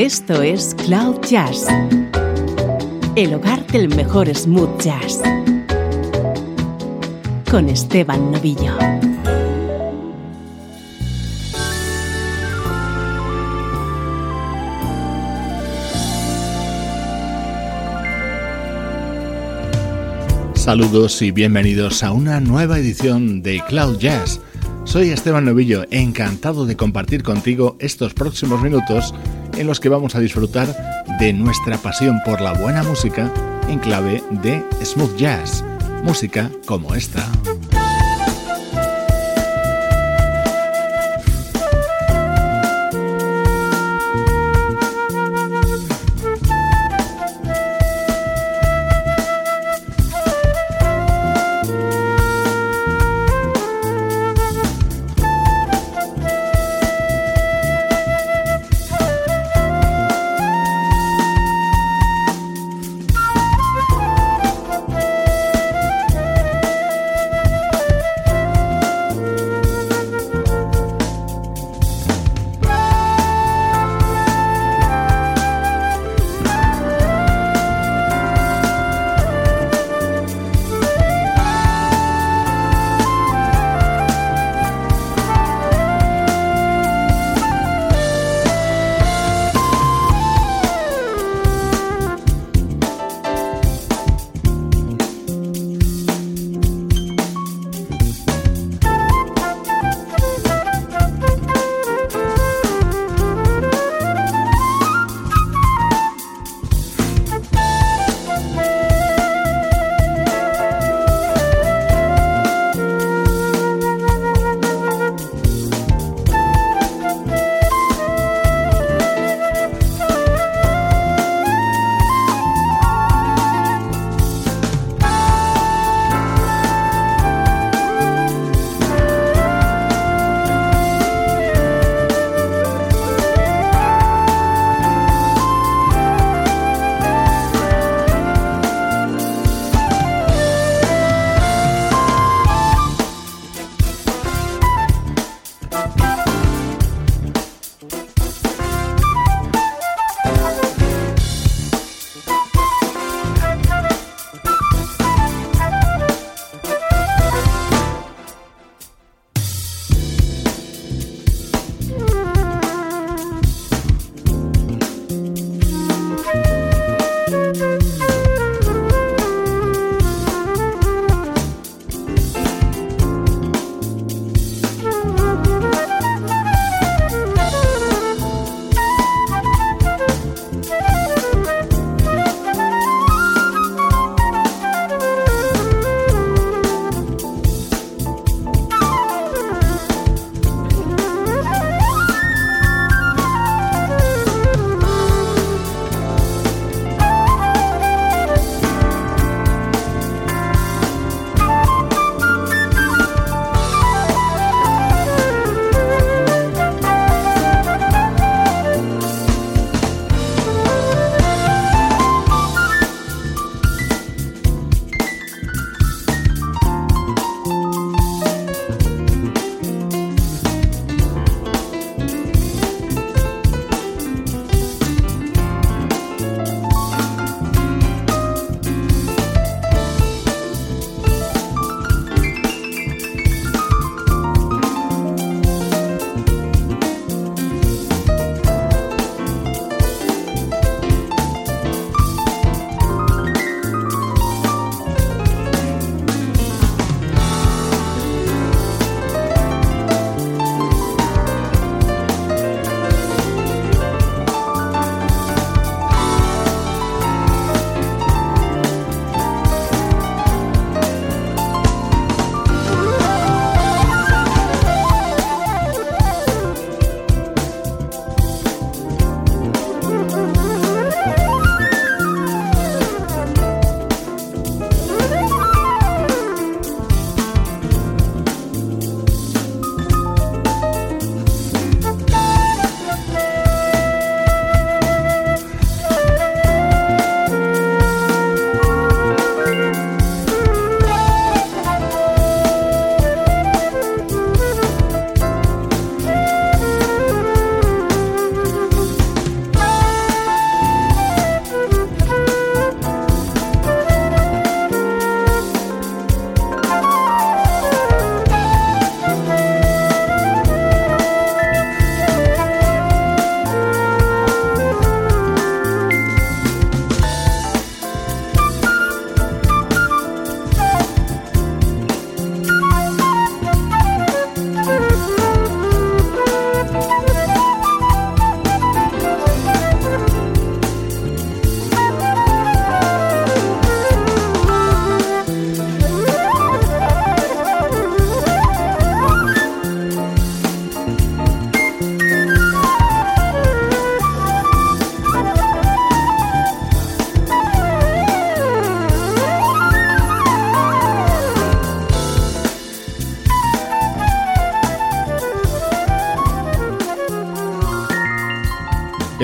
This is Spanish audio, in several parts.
Esto es Cloud Jazz, el hogar del mejor smooth jazz, con Esteban Novillo. Saludos y bienvenidos a una nueva edición de Cloud Jazz. Soy Esteban Novillo, encantado de compartir contigo estos próximos minutos en los que vamos a disfrutar de nuestra pasión por la buena música en clave de smooth jazz, música como esta.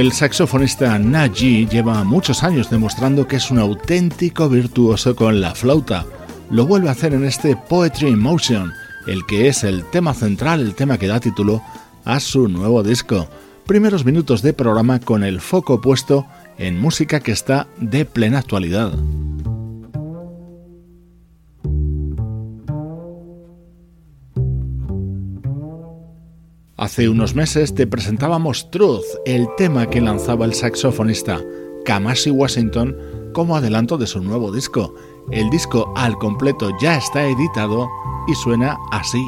El saxofonista Naji lleva muchos años demostrando que es un auténtico virtuoso con la flauta. Lo vuelve a hacer en este Poetry in Motion, el que es el tema central, el tema que da título a su nuevo disco. Primeros minutos de programa con el foco puesto en música que está de plena actualidad. Hace unos meses te presentábamos Truth, el tema que lanzaba el saxofonista Kamasi Washington como adelanto de su nuevo disco. El disco al completo ya está editado y suena así.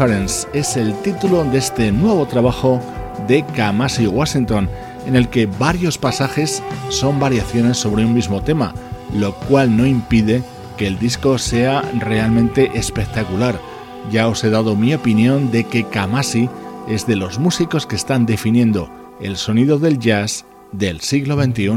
Es el título de este nuevo trabajo de Kamasi Washington, en el que varios pasajes son variaciones sobre un mismo tema, lo cual no impide que el disco sea realmente espectacular. Ya os he dado mi opinión de que Kamasi es de los músicos que están definiendo el sonido del jazz del siglo XXI.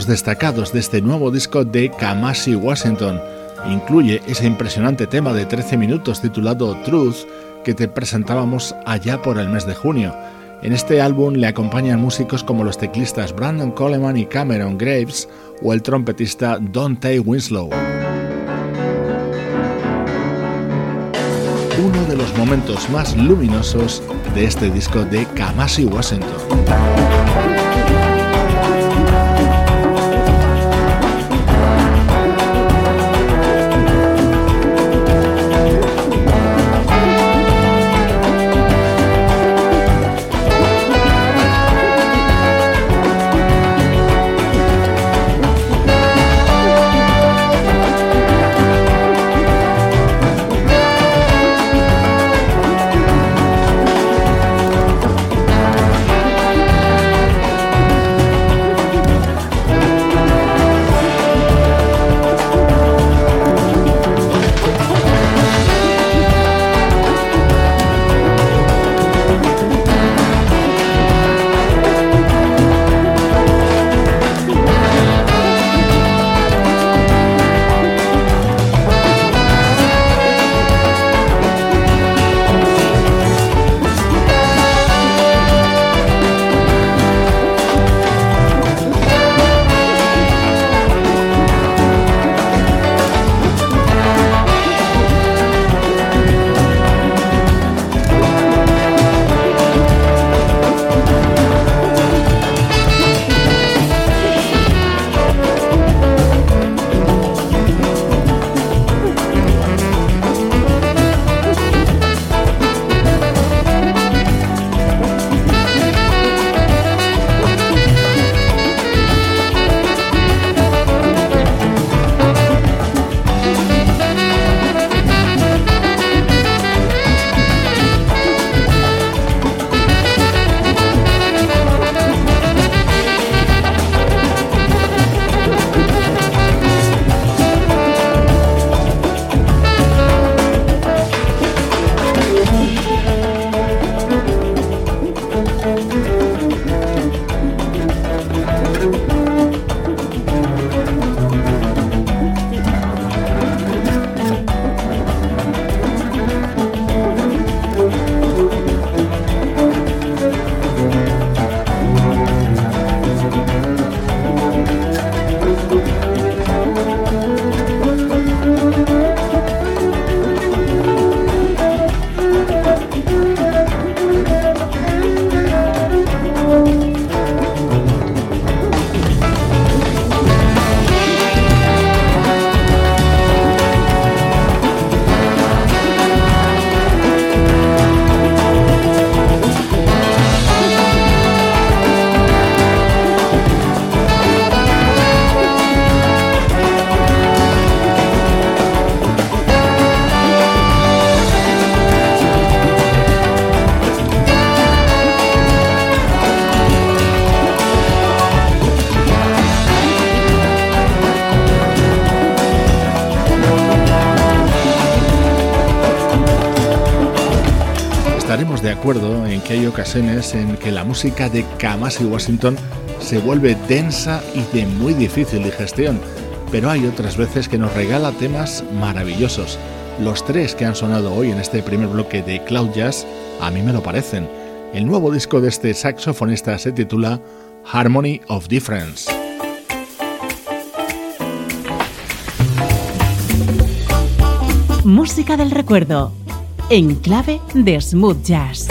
Momentos destacados de este nuevo disco de Kamasi Washington. Incluye ese impresionante tema de 13 minutos titulado Truth que te presentábamos allá por el mes de junio. En este álbum le acompañan músicos como los teclistas Brandon Coleman y Cameron Graves o el trompetista Dante Winslow. Uno de los momentos más luminosos de este disco de Kamasi Washington. Ocasiones en que la música de Kamasi Washington se vuelve densa y de muy difícil digestión, pero hay otras veces que nos regala temas maravillosos. Los tres que han sonado hoy en este primer bloque de Cloud Jazz a mí me lo parecen. El nuevo disco de este saxofonista se titula Harmony of Difference. Música del recuerdo en clave de smooth jazz.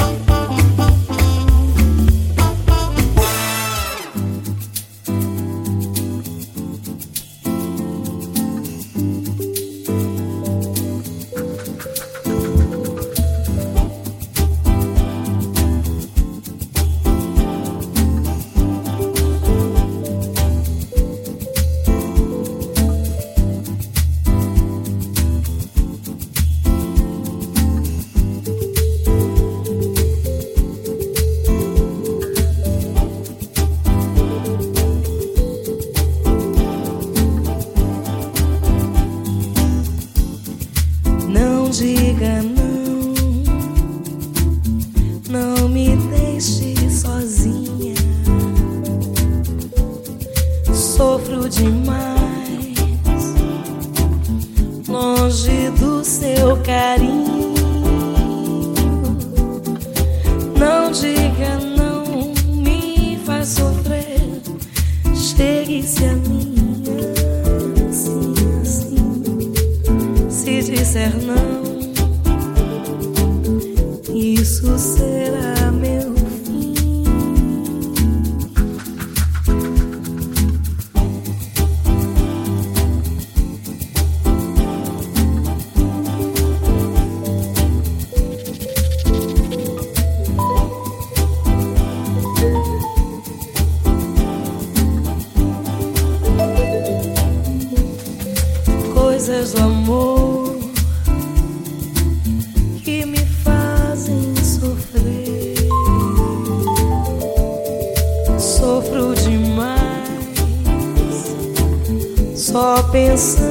Amor que me fazem sofrer. Sofro demais, só pensando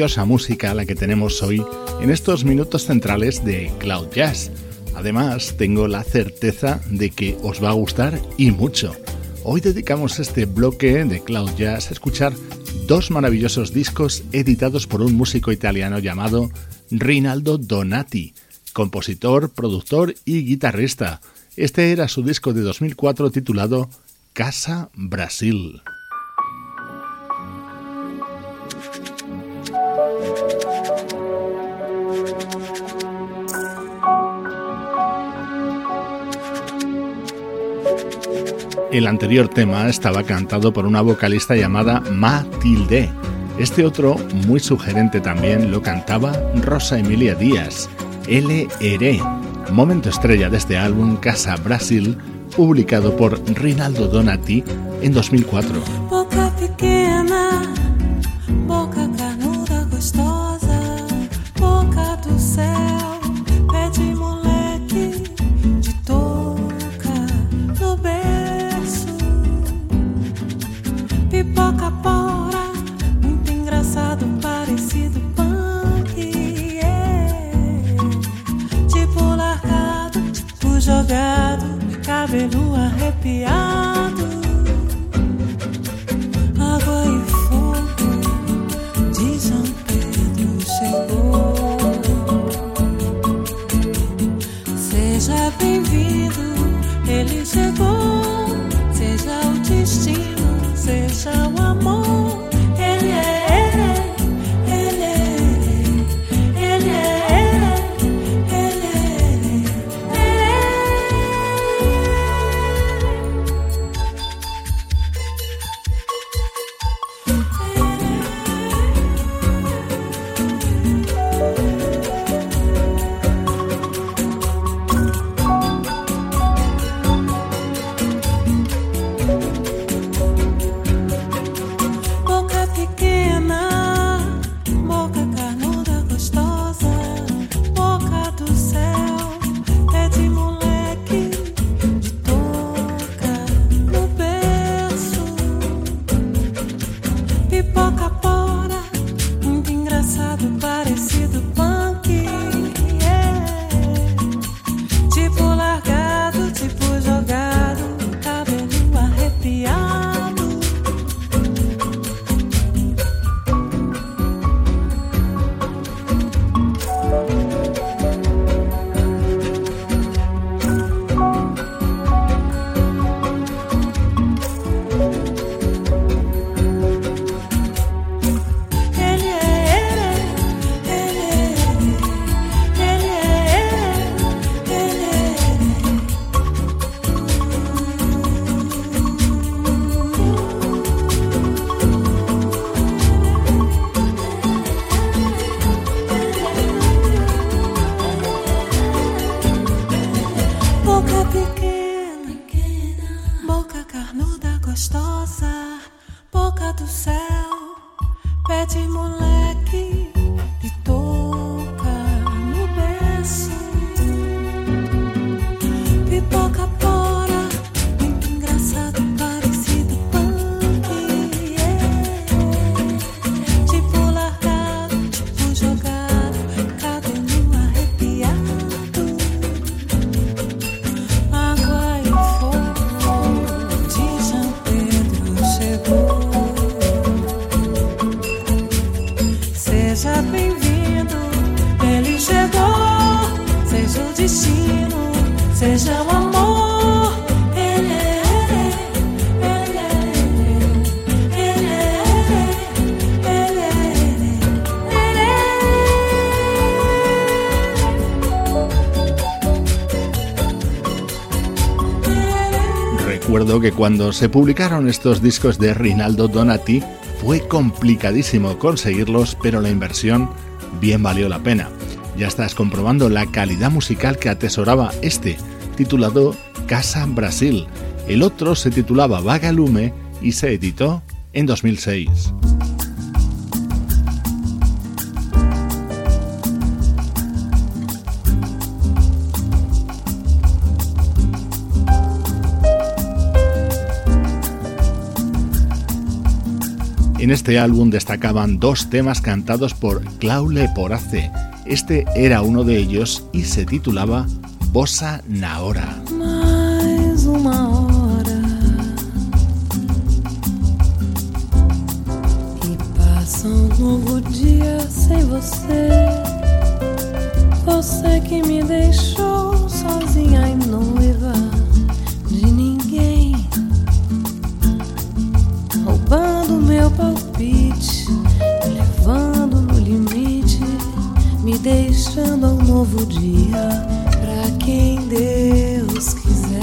Deliciosa música la que tenemos hoy en estos minutos centrales de Cloud Jazz. Además, tengo la certeza de que os va a gustar y mucho. Hoy dedicamos este bloque de Cloud Jazz a escuchar dos maravillosos discos editados por un músico italiano llamado Rinaldo Donati, compositor, productor y guitarrista. Este era su disco de 2004 titulado Casa Brasil. El anterior tema estaba cantado por una vocalista llamada Matilde. Este otro, muy sugerente también, lo cantaba Rosa Emilia Díaz, L. Ere, momento estrella de este álbum Casa Brasil, publicado por Rinaldo Donati en 2004. Boca pequena, que cuando se publicaron estos discos de Rinaldo Donati fue complicadísimo conseguirlos, pero la inversión bien valió la pena. Ya estás comprobando la calidad musical que atesoraba este, titulado Casa Brasil. El otro se titulaba Vagalume y se editó en 2006. En este álbum destacaban dos temas cantados por Claule Porace. Este era uno de ellos y se titulaba Bossa Naora. Novo dia sem você. Você que me deixou sozinha e noiva de ninguém, roubando meu palpite, me deixando a um novo dia pra quem Deus quiser.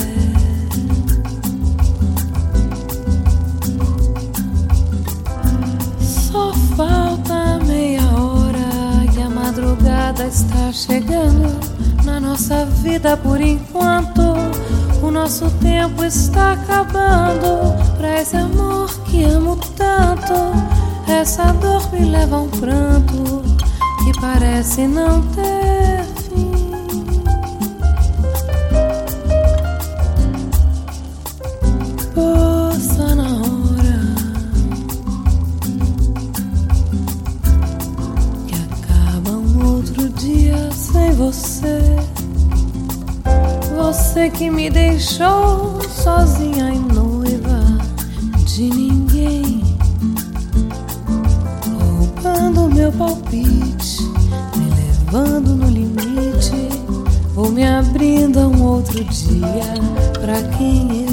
Só falta meia hora e a madrugada está chegando na nossa vida por enquanto. O nosso tempo está acabando pra esse amor que amo tanto. Essa dor me leva a um pranto que parece não ter fim. Na hora que acaba um outro dia sem você. Você Você que me deixou sozinha e noiva de ninguém, roubando meu palpite, me abrindo a um outro dia. Pra quem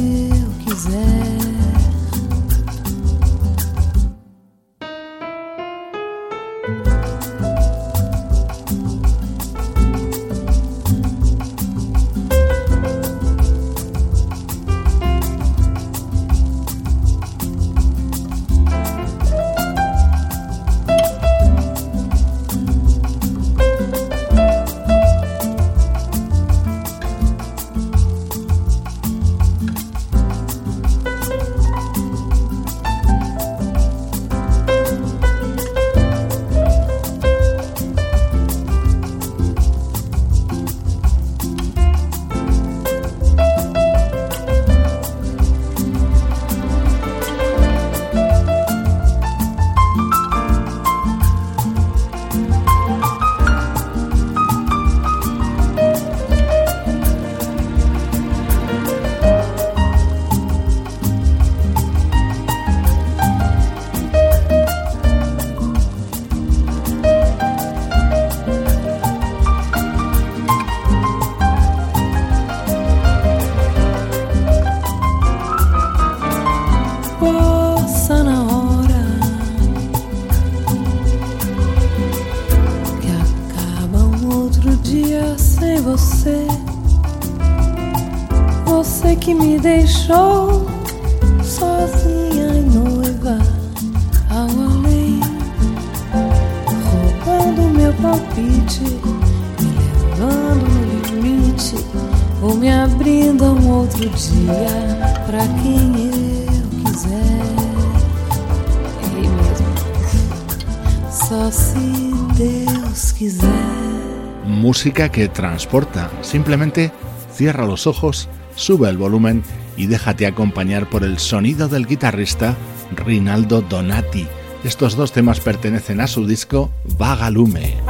música que transporta. Simplemente cierra los ojos, sube el volumen y déjate acompañar por el sonido del guitarrista Rinaldo Donati. Estos dos temas pertenecen a su disco Vagalume.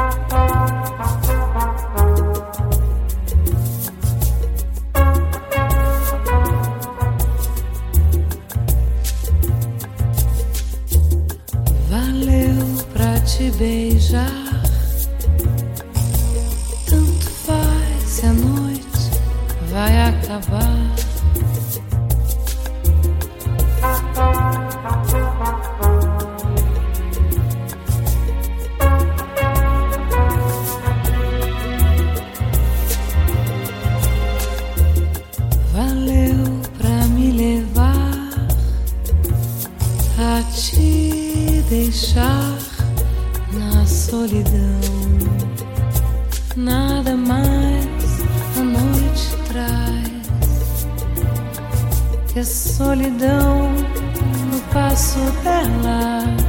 solidão no passo dela.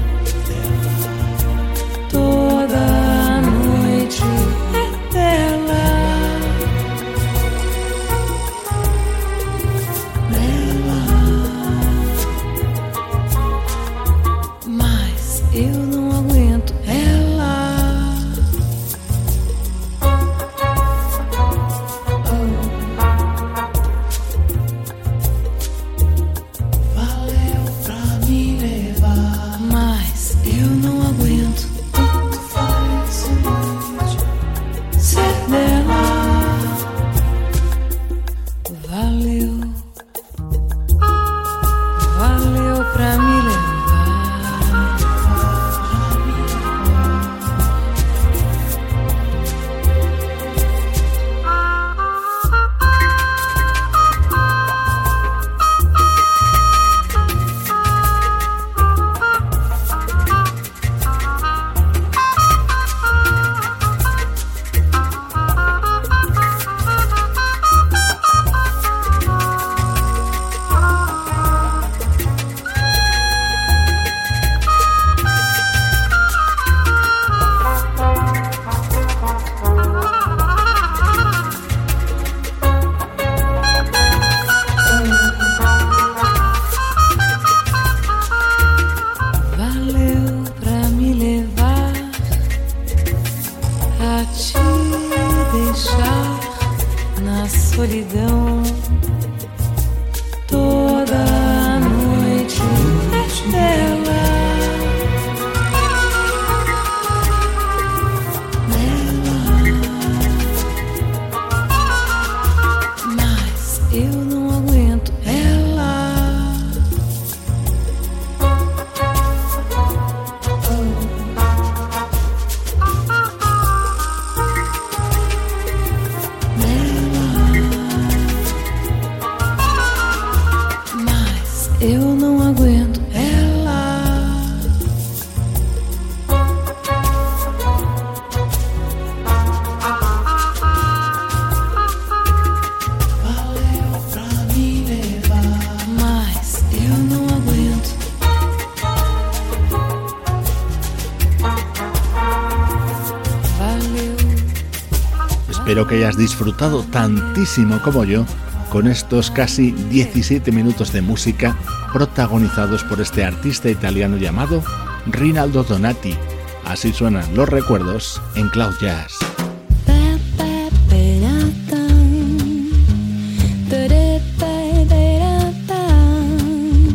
Espero que hayas disfrutado tantísimo como yo con estos casi 17 minutos de música protagonizados por este artista italiano llamado Rinaldo Donati. Así suenan los recuerdos en Cloud Jazz.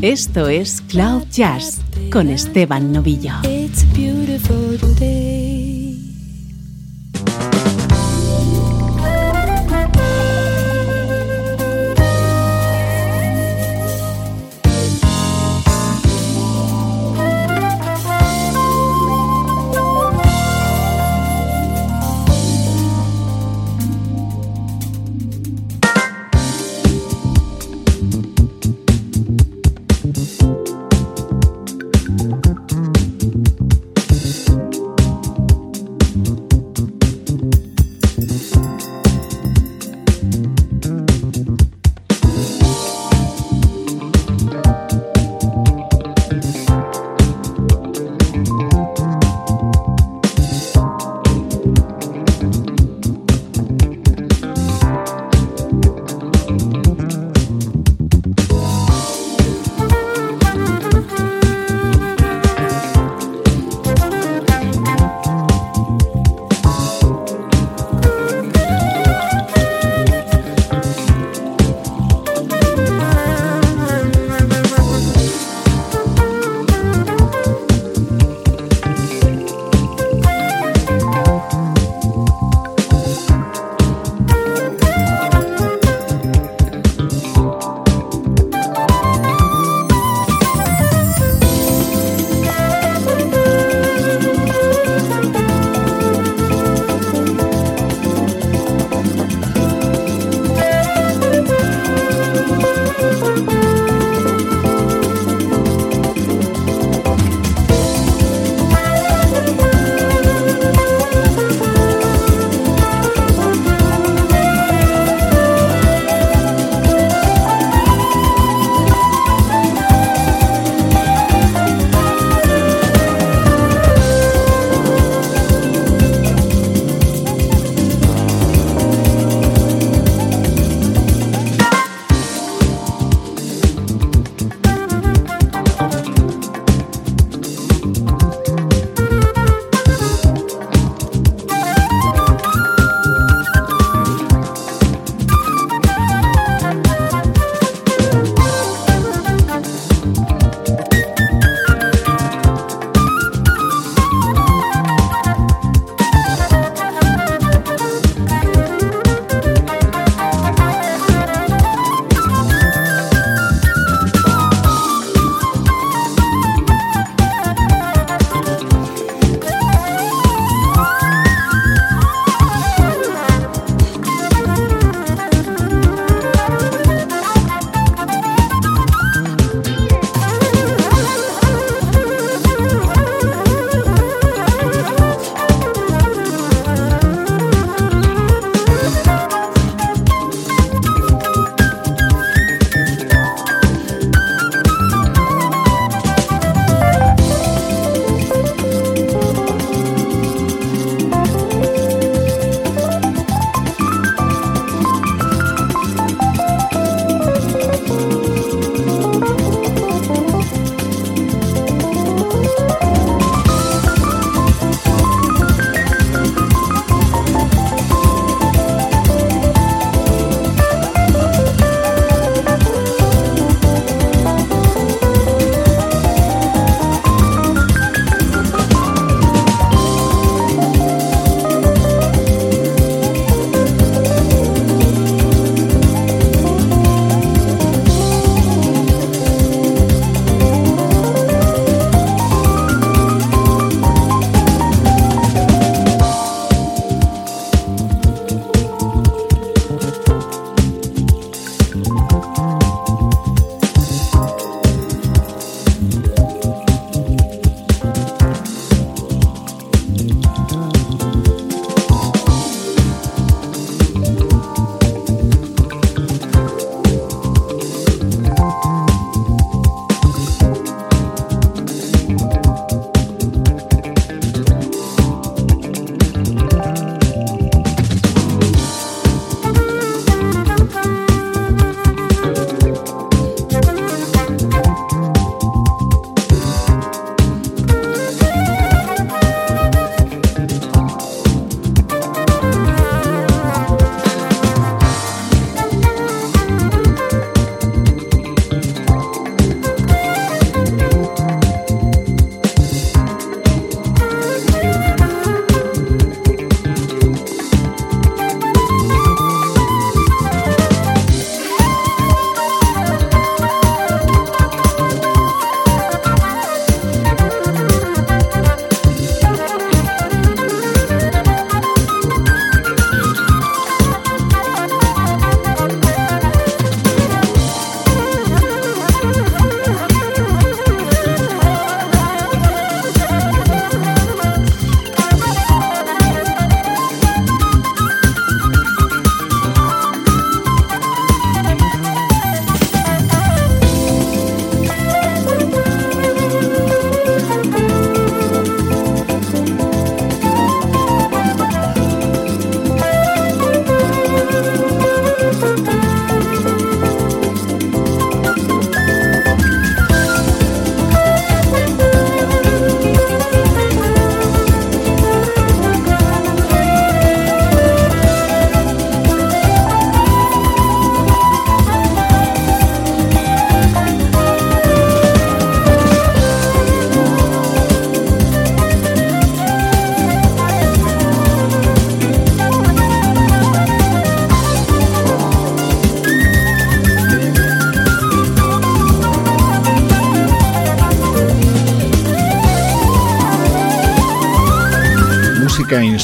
Esto es Cloud Jazz con Esteban Novillo.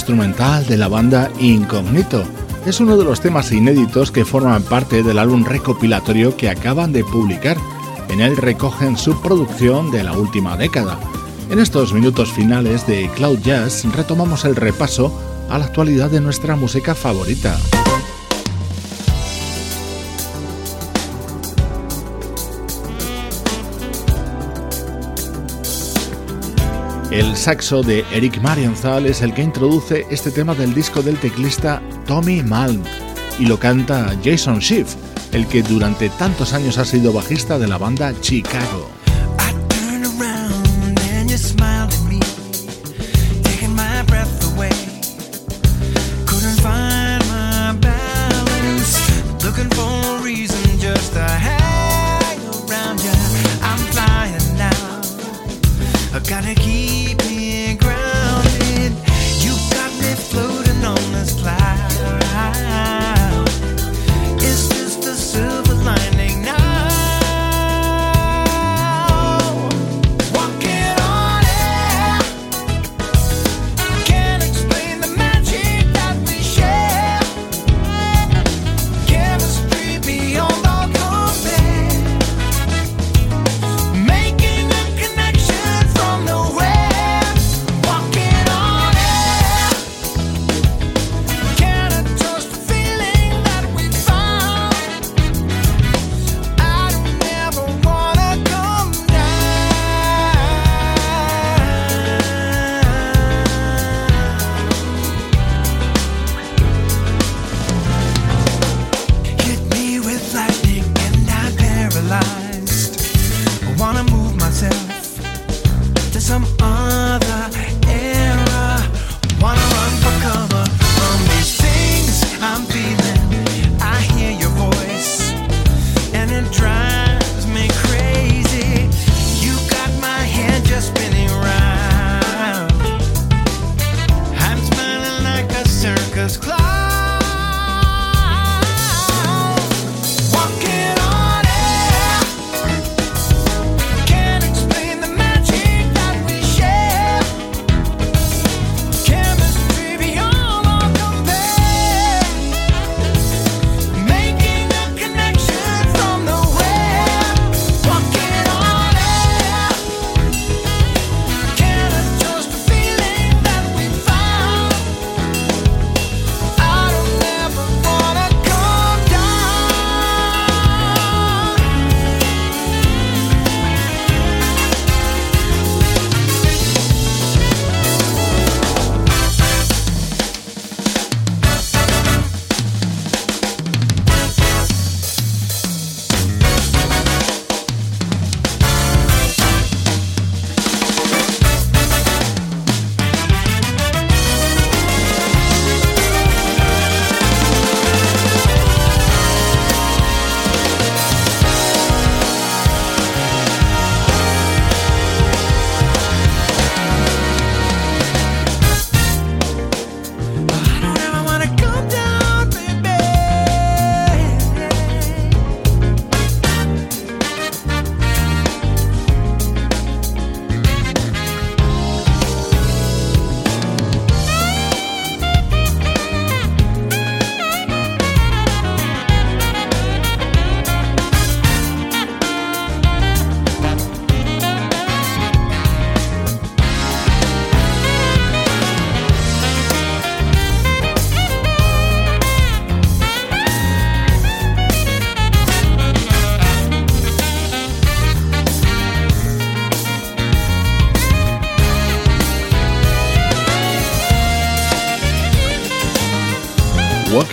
Instrumental de la banda Incognito. Es uno de los temas inéditos que forman parte del álbum recopilatorio que acaban de publicar. En él recogen su producción de la última década. En estos minutos finales de Cloud Jazz retomamos el repaso a la actualidad de nuestra música favorita. El saxo de Eric Marienthal es el que introduce este tema del disco del teclista Tommy Malm y lo canta Jason Schiff, el que durante tantos años ha sido bajista de la banda Chicago.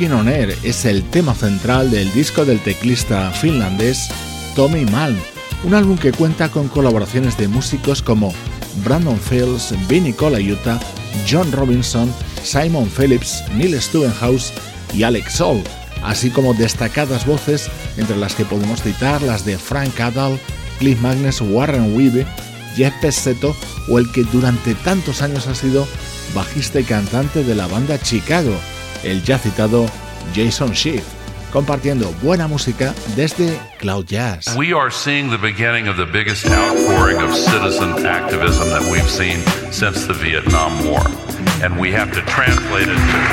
Walking on Air es el tema central del disco del teclista finlandés Tommy Malm, un álbum que cuenta con colaboraciones de músicos como Brandon Fields, Vinnie Colaiuta, John Robinson, Simon Phillips, Neil Stubenhouse y Alex Soul, así como destacadas voces entre las que podemos citar las de Frank Adal, Cliff Magnus, Warren Weave, Jeff Pessetto o el que durante tantos años ha sido bajista y cantante de la banda Chicago, el ya citado Jason Schiff. compartiendo buena música desde Cloud Jazz. We are seeing the beginning of the biggest outpouring of citizen activism that we've seen since the Vietnam War. And we have to translate it into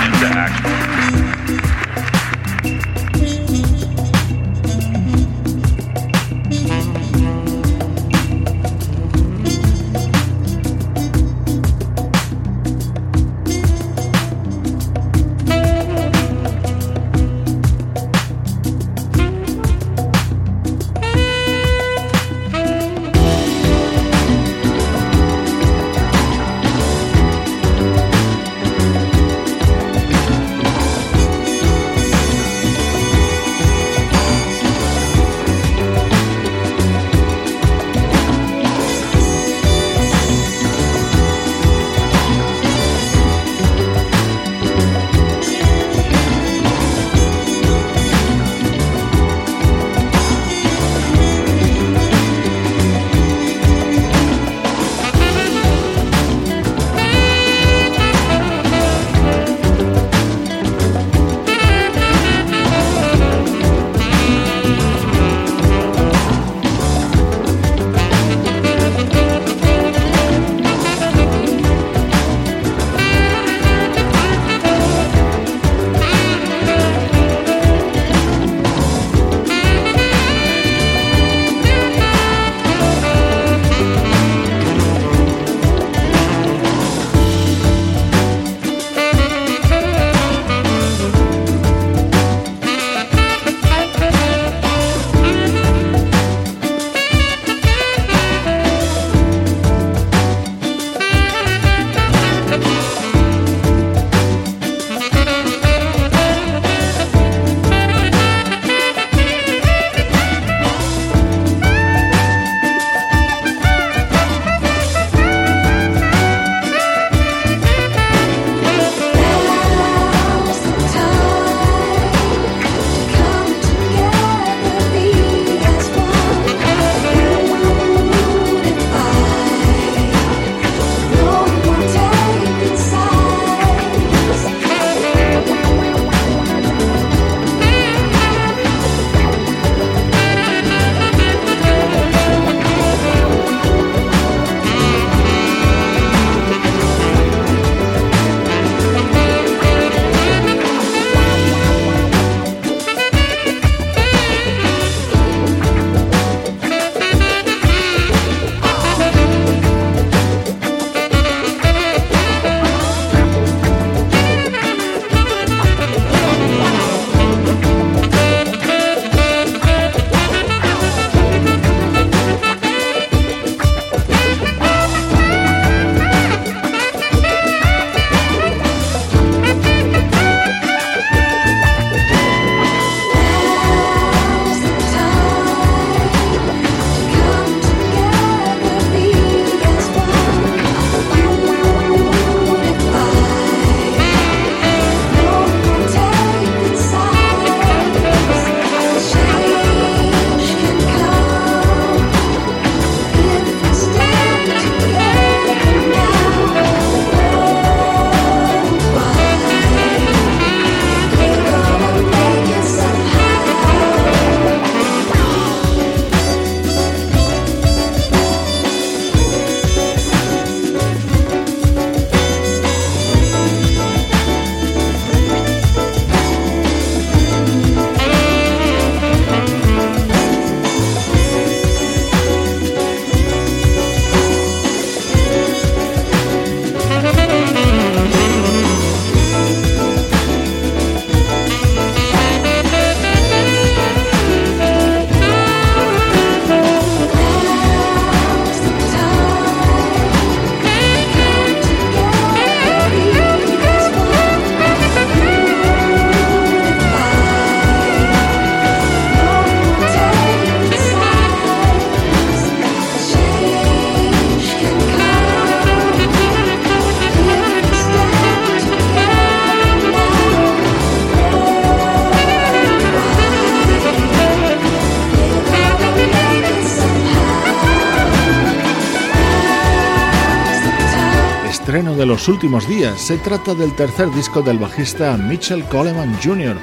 los últimos días. Se trata del tercer disco del bajista Mitchell Coleman Jr.,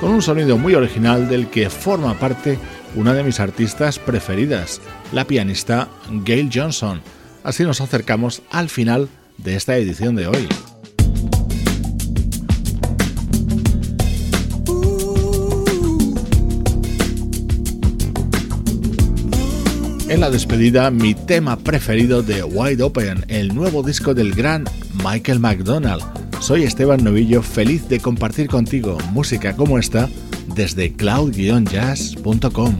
con un sonido muy original del que forma parte una de mis artistas preferidas, la pianista Gail Johnson. Así nos acercamos al final de esta edición de hoy. En la despedida, mi tema preferido de Wide Open, el nuevo disco del gran Michael McDonald. Soy Esteban Novillo, feliz de compartir contigo música como esta desde cloud-jazz.com.